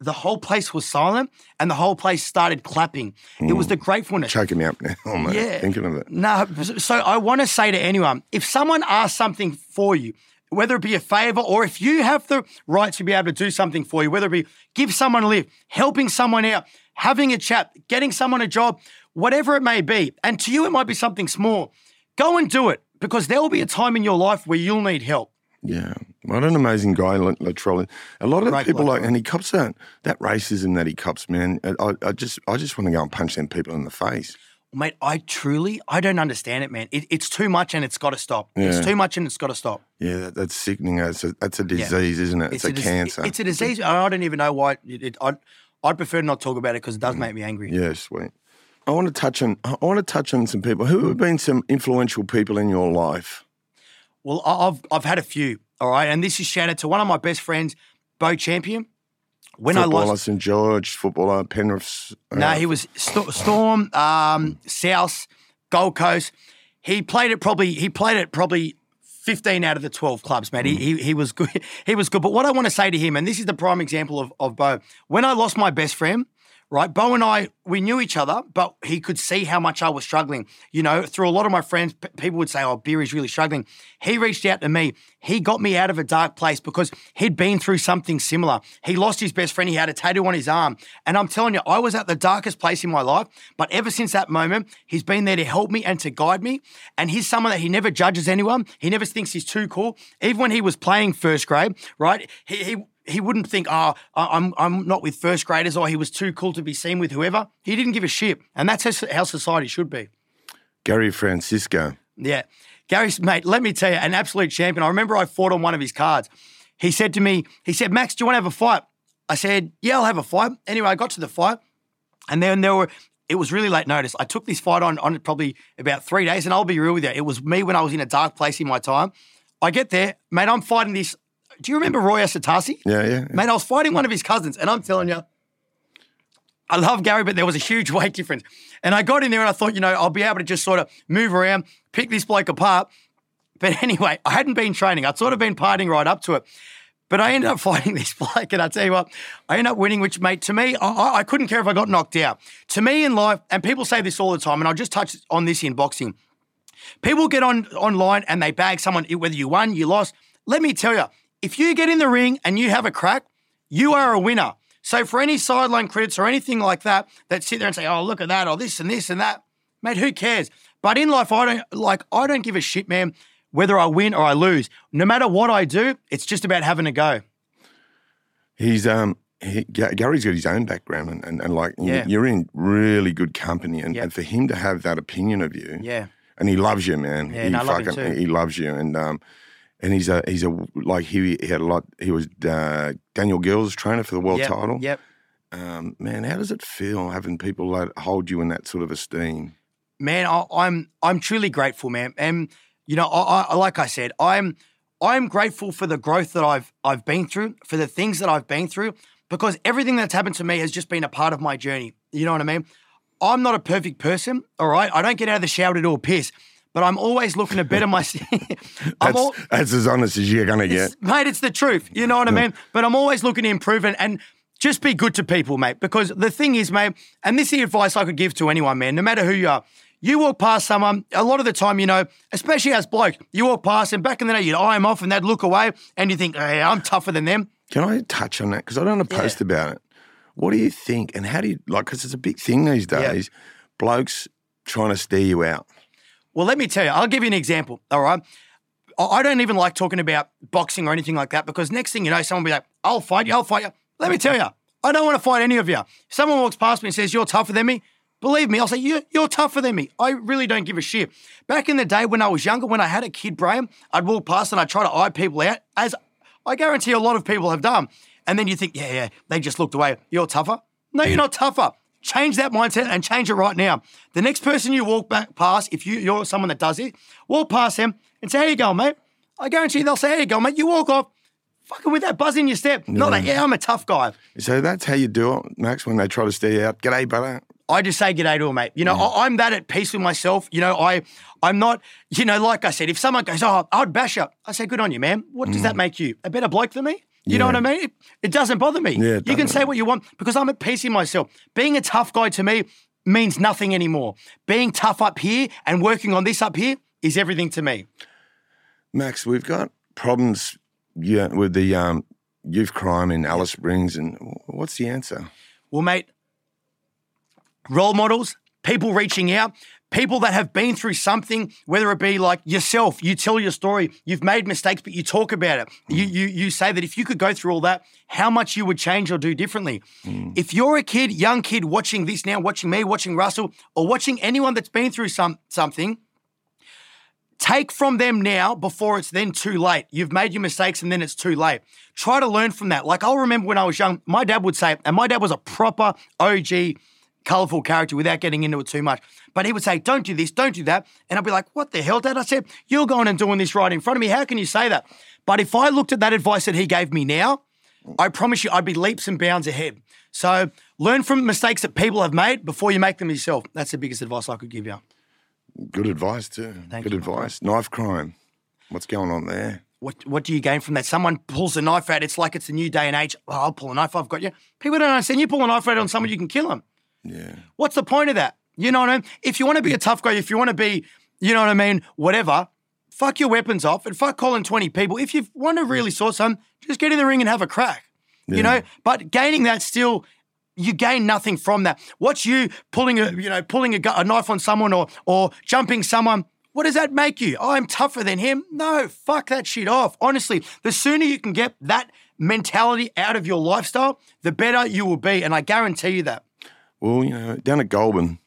the whole place was silent and the whole place started clapping. It was the mm. gratefulness. Choking me up now, oh mate, Yeah. thinking of it. No, so I want to say to anyone if someone asks something for you, whether it be a favor or if you have the right to be able to do something for you, whether it be give someone a lift, helping someone out, having a chat, getting someone a job, whatever it may be, and to you it might be something small, go and do it because there will be a time in your life where you'll need help. Yeah, what an amazing guy, Latrell. A lot of Great people like, and he cops that that racism that he cops, man. I, I just, I just want to go and punch them people in the face. Mate, I truly, I don't understand it, man. It, it's too much and it's got to stop. Yeah. It's too much and it's got to stop. Yeah, that, that's sickening. That's a, that's a disease, isn't it? It's, a, dis- cancer. It's a disease. I don't even know why. It, it, I'd, I'd prefer not talk about it because it does mm. make me angry. yeah, sweet. I want to touch on. I want to touch on some people who have been some influential people in your life. Well, I- I've I've had a few. All right, and this is shout out to one of my best friends, Beau Champion. When I footballer, lost, St George, footballer, Penrith. uh, no, he was St- Storm, um, South, Gold Coast. He played it probably. He played it probably. 15 out of the 12 clubs, man. He, he, he was good. He was good. But what I want to say to him, and this is the prime example of, of Beau, when I lost my best friend, right? Beau and I, we knew each other, but he could see how much I was struggling. You know, through a lot of my friends, p- people would say, oh, Beery's really struggling. He reached out to me. He got me out of a dark place because he'd been through something similar. He lost his best friend. He had a tattoo on his arm. And I'm telling you, I was at the darkest place in my life. But ever since that moment, he's been there to help me and to guide me. And he's someone that he never judges anyone. He never thinks he's too cool. Even when he was playing first grade, right? He, he he wouldn't think, oh, I'm I'm not with first graders, or he was too cool to be seen with whoever. He didn't give a shit, and that's how how society should be. Gary Francisco. Yeah. Gary, mate, let me tell you, an absolute champion. I remember I fought on one of his cards. He said to me, he said, Max, do you want to have a fight? I said, yeah, I'll have a fight. Anyway, I got to the fight, and then there were, it was really late notice. I took this fight on, on probably about three days, and I'll be real with you. It was me when I was in a dark place in my time. I get there, mate, I'm fighting this. Do you remember Roy Asotasi? Yeah, yeah. Mate, I was fighting one of his cousins, and I'm telling you, I love Gary, but there was a huge weight difference. And I got in there and I thought, you know, I'll be able to just sort of move around, pick this bloke apart. But anyway, I hadn't been training. I'd sort of been partying right up to it. But I ended up fighting this bloke, and I tell you what, I ended up winning, which, mate, to me, I- I, I couldn't care if I got knocked out. To me in life, and people say this all the time, and I'll just touch on this in boxing. People get on online and they bag someone, whether you won, you lost. Let me tell you, if you get in the ring and you have a crack, you are a winner. So for any sideline critics or anything like that that sit there and say, "Oh, look at that," or this and this and that, mate, who cares? But in life, I don't like. I don't give a shit, man. Whether I win or I lose, no matter what I do, it's just about having a go. He's um he, Gary's got his own background and, and, and like Yeah. you're in really good company and, Yep. and for him to have that opinion of you Yeah, and he loves you man Yeah, he no, I love him fucking too. he loves you and um and he's a he's a like he, he had a lot he was uh, Daniel Geale's trainer for the world yep, title Yep. um man how does it feel having people like, hold you in that sort of esteem man, I, I'm I'm truly grateful, man. And you know, I, I like I said, I'm I'm grateful for the growth that I've I've been through, for the things that I've been through, because everything that's happened to me has just been a part of my journey. You know what I mean? I'm not a perfect person, all right. I don't get out of the shower to do a piss, but I'm always looking to better myself. That's, all, that's as honest as you're gonna get mate, it's the truth. You know what I mean? But I'm always looking to improve and, and just be good to people, mate. Because the thing is, mate, and this is the advice I could give to anyone, man, no matter who you are. You walk past someone, a lot of the time, you know, especially as bloke, you walk past and back in the day, you'd eye them off and they'd look away and you think, hey, I'm tougher than them. Can I touch on that? Because I don't want to Yeah. post about it. What do you think? And how do you like? Because it's a big thing these Yeah. days. Blokes trying to steer you out. Well, let me tell you, I'll give you an example, all right? I don't even like talking about boxing or anything like that because next thing you know, someone will be like, I'll fight you, I'll fight you. Let me tell you, I don't want to fight any of you. If someone walks past me and says, You're tougher than me, believe me, I'll say, you, You're tougher than me. I really don't give a shit. Back in the day when I was younger, when I had a kid brain, I'd walk past and I'd try to eye people out, as I guarantee a lot of people have done. And then you think, Yeah, yeah, they just looked away. You're tougher. No, you're not tougher. Change that mindset and change it right now. The next person you walk back past, if you, you're someone that does it, walk past them and say, How you going, mate? I guarantee they'll say, How you going, mate? You walk off, fucking with that buzz in your step. Not like, Yeah, I'm a tough guy. So that's how you do it, Max, when they try to steer you out. G'day, brother. I just say g'day to a mate. You know, I, I'm that at peace with myself. You know, I, I'm not, you know, like I said, if someone goes, oh, I'd bash up, I say, good on you, man. What does that mm. make you? A better bloke than me? You know what I mean? It, it doesn't bother me. Yeah, you can say what you want because I'm at peace in myself. Being a tough guy to me means nothing anymore. Being tough up here and working on this up here is everything to me. Max, we've got problems yeah, with the um, youth crime in Alice Springs. And what's the answer? Well, mate, role models, people reaching out, people that have been through something, whether it be like yourself, you tell your story, you've made mistakes, but you talk about it. You you you say that if you could go through all that, how much you would change or do differently. Hmm. If you're a kid, young kid watching this now, watching me, watching Russell, or watching anyone that's been through some something, take from them now before it's then too late. You've made your mistakes and then it's too late. Try to learn from that. Like I'll remember when I was young, my dad would say, and my dad was a proper OG, colorful character without getting into it too much. But he would say, Don't do this, don't do that. And I'd be like, What the hell, Dad? I said, You're going and doing this right in front of me. How can you say that? But if I looked at that advice that he gave me now, I promise you I'd be leaps and bounds ahead. So learn from mistakes that people have made before you make them yourself. That's the biggest advice I could give you. Good advice, too. Thank Good you, advice. Knife crime. What's going on there? What what do you gain from that? Someone pulls a knife out. It's like it's a new day and age. Oh, I'll pull a knife. I've got you. People don't understand. You pull a knife out on someone, you can kill them. Yeah. What's the point of that? You know what I mean? If you want to be a mm. tough guy, if you want to be, you know what I mean, whatever, fuck your weapons off and fuck calling 20 people. If you want to really sort something, just get in the ring and have a crack. You know? But gaining that still, you gain nothing from that. What's you pulling a, you know, pulling a, a knife on someone or or jumping someone? What does that make you? Oh, I'm tougher than him. No, fuck that shit off. Honestly, the sooner you can get that mentality out of your lifestyle, the better you will be. And I guarantee you that. Well, you know, down at Goulburn,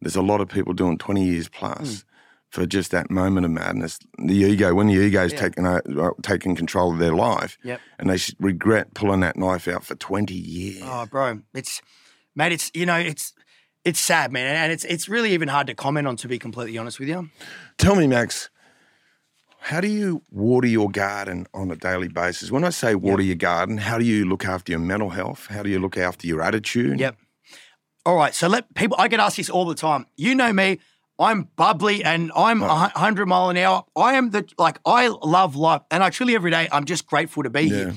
there's a lot of people doing 20 years plus for just that moment of madness. The ego, when the ego's Yeah. taking, uh, taking control of their life, Yep. and they regret pulling that knife out for 20 years. Oh, bro, it's mate, it's you know, it's it's sad, man, and it's it's really even hard to comment on. To be completely honest with you, Tell me, Max, how do you water your garden on a daily basis? When I say water your garden, how do you look after your mental health? How do you look after your attitude? Yep. All right. So let people. I get asked this all the time. You know me. I'm bubbly and I'm a hundred mile an hour. I am the like I love life, and I truly every day I'm just grateful to be Yeah. here.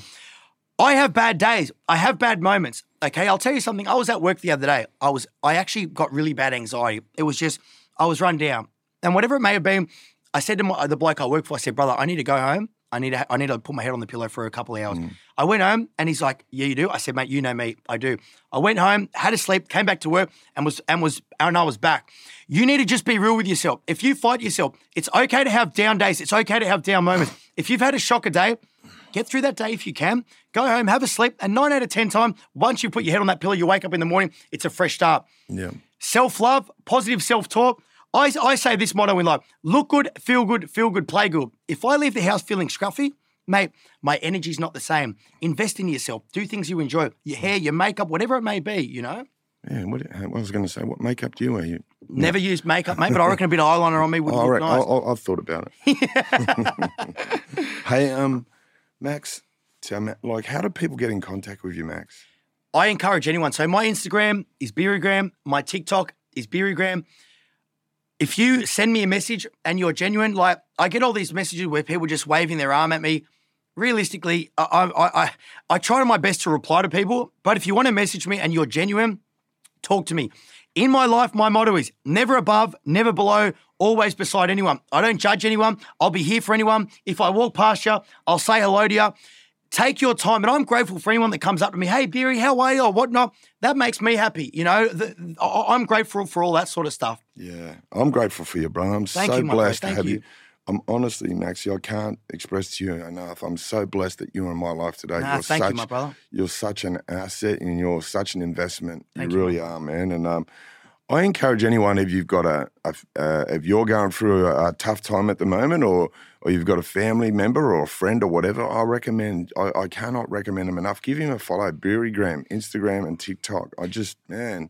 I have bad days. I have bad moments. Okay, I'll tell you something. I was at work the other day. I was I actually got really bad anxiety. It was just I was run down, and whatever it may have been, I said to my, the bloke I work for, I said, brother, I need to go home. I need to I need to put my head on the pillow for a couple of hours. Mm. I went home, and he's like, yeah, you do. I said, mate, you know me, I do. I went home, had a sleep, came back to work, and was and was and I was back. You need to just be real with yourself. If you fight yourself, it's okay to have down days. It's okay to have down moments. If you've had a shocker day, Get through that day if you can. Go home, have a sleep, and nine out of 10 times, once you put your head on that pillow, you wake up in the morning, it's a fresh start. Yeah. Self love, positive self talk. I, I say this motto in life look good, feel good, feel good, play good. If I leave the house feeling scruffy, mate, my energy's not the same. Invest in yourself, do things you enjoy, your hair, your makeup, whatever it may be, you know? Yeah. What, I was going to say, what makeup do you wear? You, Never use makeup, mate, but I reckon a bit of eyeliner on me would Oh, I look reckon, nice. I, I've thought about it. hey, um, Max, tell me, like, how do people get in contact with you, Max? I encourage anyone. So my Instagram is Beerygram. My TikTok is Beerygram. If you send me a message and you're genuine, like I get all these messages where people are just waving their arm at me. Realistically, I I I, I try my best to reply to people. But if you want to message me and you're genuine, talk to me. In my life, my motto is never above, never below, always beside anyone. I don't judge anyone. I'll be here for anyone. If I walk past you, I'll say hello to you. Take your time, and I'm grateful for anyone that comes up to me. Hey, Beery, how are you? Or whatnot. That makes me happy. You know, the, I- I'm grateful for all that sort of stuff. Yeah, I'm grateful for you, bro. I'm Thank so you, blessed to have you. you. I'm honestly, Maxie, I can't express to you enough. I'm so blessed that you're in my life today. Nah, you're thank such, you, my brother. You're such an asset and you're such an investment. Thank you you, really are, man. And um, I encourage anyone if you've got a, a uh, if you're going through a, a tough time at the moment, or or you've got a family member or a friend or whatever, I recommend. I, I cannot recommend him enough. Give him a follow. Beerygram, Instagram, and TikTok. I just man.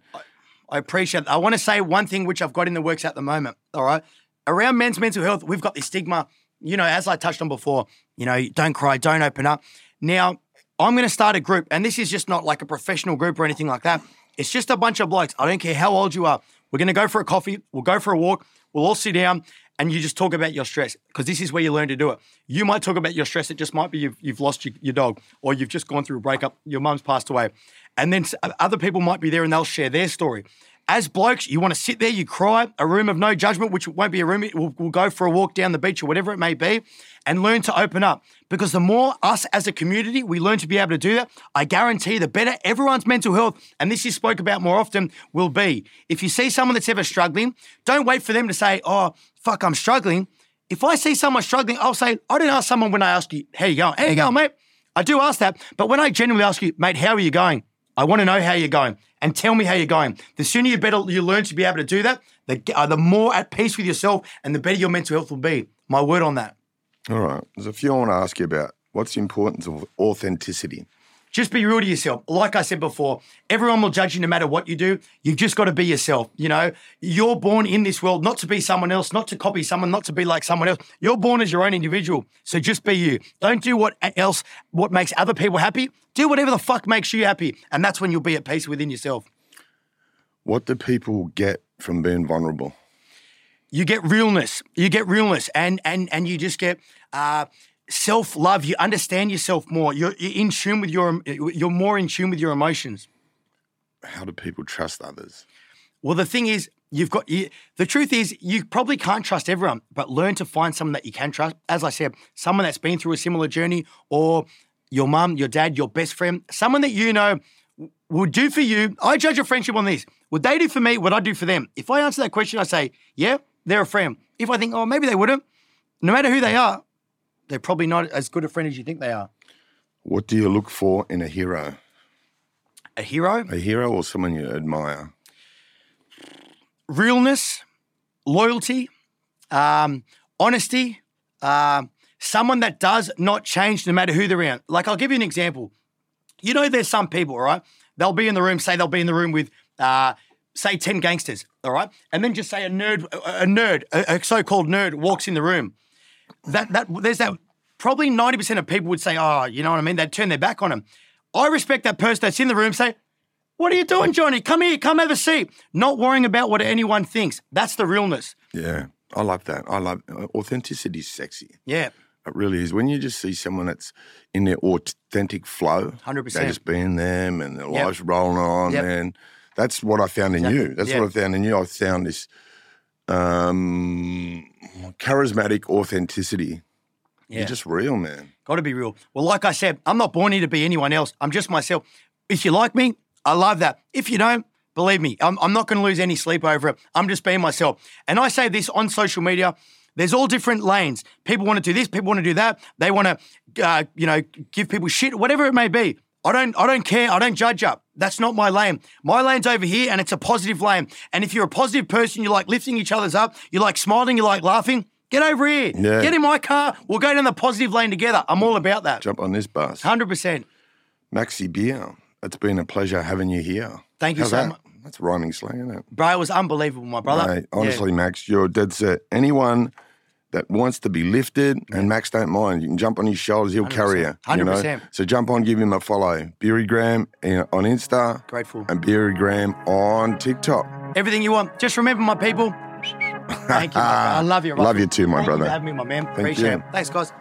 I appreciate I want to say one thing which I've got in the works at the moment. All right. Around men's mental health, we've got this stigma, you know, as I touched on before, you know, don't cry, don't open up. Now, I'm going to start a group, and this is just not like a professional group or anything like that. It's just a bunch of blokes. I don't care how old you are. We're going to go for a coffee. We'll go for a walk. We'll all sit down and you just talk about your stress because this is where you learn to do it. You might talk about your stress. It just might be you've, you've lost your, your dog or you've just gone through a breakup. Your mum's passed away. And then other people might be there and they'll share their story. As blokes, you want to sit there, you cry, a room of no judgment, which won't be a room. We'll, we'll go for a walk down the beach or whatever it may be, and learn to open up. Because the more us as a community, we learn to be able to do that, I guarantee the better everyone's mental health, and this is spoke about more often, will be. If you see someone that's ever struggling, don't wait for them to say, oh, fuck, I'm struggling. If I see someone struggling, I'll say, I don't ask someone when I ask you, how you going? How you going, mate? I do ask that. But when I genuinely ask you, mate, how are you going? I want to know how you're going and tell me how you're going. The sooner you better you learn to be able to do that, the, uh, the more at peace with yourself and the better your mental health will be. My word on that. All right. There's a few I want to ask you about. What's the importance of authenticity? Just be real to yourself. Like I said before, everyone will judge you no matter what you do. You've just got to be yourself. You know, you're born in this world not to be someone else, not to copy someone, not to be like someone else. You're born as your own individual. So just be you. Don't do what else, what makes other people happy. Do whatever the fuck makes you happy. And that's when you'll be at peace within yourself. What do people get from being vulnerable? you get realness. You get realness, and and and you just get uh, self love. You understand yourself more. You're, you're in tune with your. You're more in tune with your emotions. How do people trust others? Well, the thing is, you've got you, the truth is you probably can't trust everyone, but learn to find someone that you can trust. As I said, someone that's been through a similar journey, or your mum, your dad, your best friend, someone that you know would do for you. I judge a friendship on this. Would they do for me what I do for them? If I answer that question, I say, yeah, they're a friend. If I think, oh, maybe they wouldn't, no matter who they are, they're probably not as good a friend as you think they are. What do you look for in a hero? A hero, A hero or someone you admire? realness, loyalty, um, honesty, uh, someone that does not change no matter who they're around. Like, I'll give you an example. You know, there's some people, right? They'll be in the room, say they'll be in the room with, uh, say, 10 gangsters, all right? And then just say a nerd, a, nerd, a, a so called nerd walks in the room. That, that, there's that, probably 90% of people would say, oh, you know what I mean? They'd turn their back on him. I respect that person that's in the room, say, what are you doing, Johnny? Come here, come have a seat. Not worrying about what anyone thinks. That's the realness. Yeah, I love that. I love uh, authenticity. Is sexy. Yeah. It really is. When you just see someone that's in their authentic flow, 100%. They're just being them and their Yep. lives rolling on, Yep. and that's what I found in you. That's what I found in you. I found this um, charismatic authenticity. Yeah. You're just real, man. Got to be real. Well, like I said, I'm not born here to be anyone else. I'm just myself. If you like me, I love that. If you don't, believe me, I'm, I'm not going to lose any sleep over it. I'm just being myself. And I say this on social media. There's all different lanes. People want to do this. People want to do that. They want to, uh, you know, give people shit, whatever it may be. I don't, I don't care. I don't judge up. That's not my lane. My lane's over here, and it's a positive lane. And if you're a positive person, you like lifting each other's up. You like smiling. You like laughing. Get over here. Yeah. Get in my car. We'll go down the positive lane together. I'm all about that. Jump on this bus. Hundred percent. Maxi Beer, it's been a pleasure having you here. Thank you How's so that? much. That's rhyming slang, isn't it? Bro, it was unbelievable, my brother. Mate, honestly, Max, you're dead set. Anyone that wants to be lifted, and Max don't mind, you can jump on his shoulders, he'll carry you. you know? 100%. So jump on, give him a follow. Beerygram uh, on Insta Grateful. and Beerygram on TikTok. Everything you want. Just remember, my people. Thank you. I love you. Love you too, my Thank brother. You for having me, my man. Thank Appreciate you. it. Thanks, guys.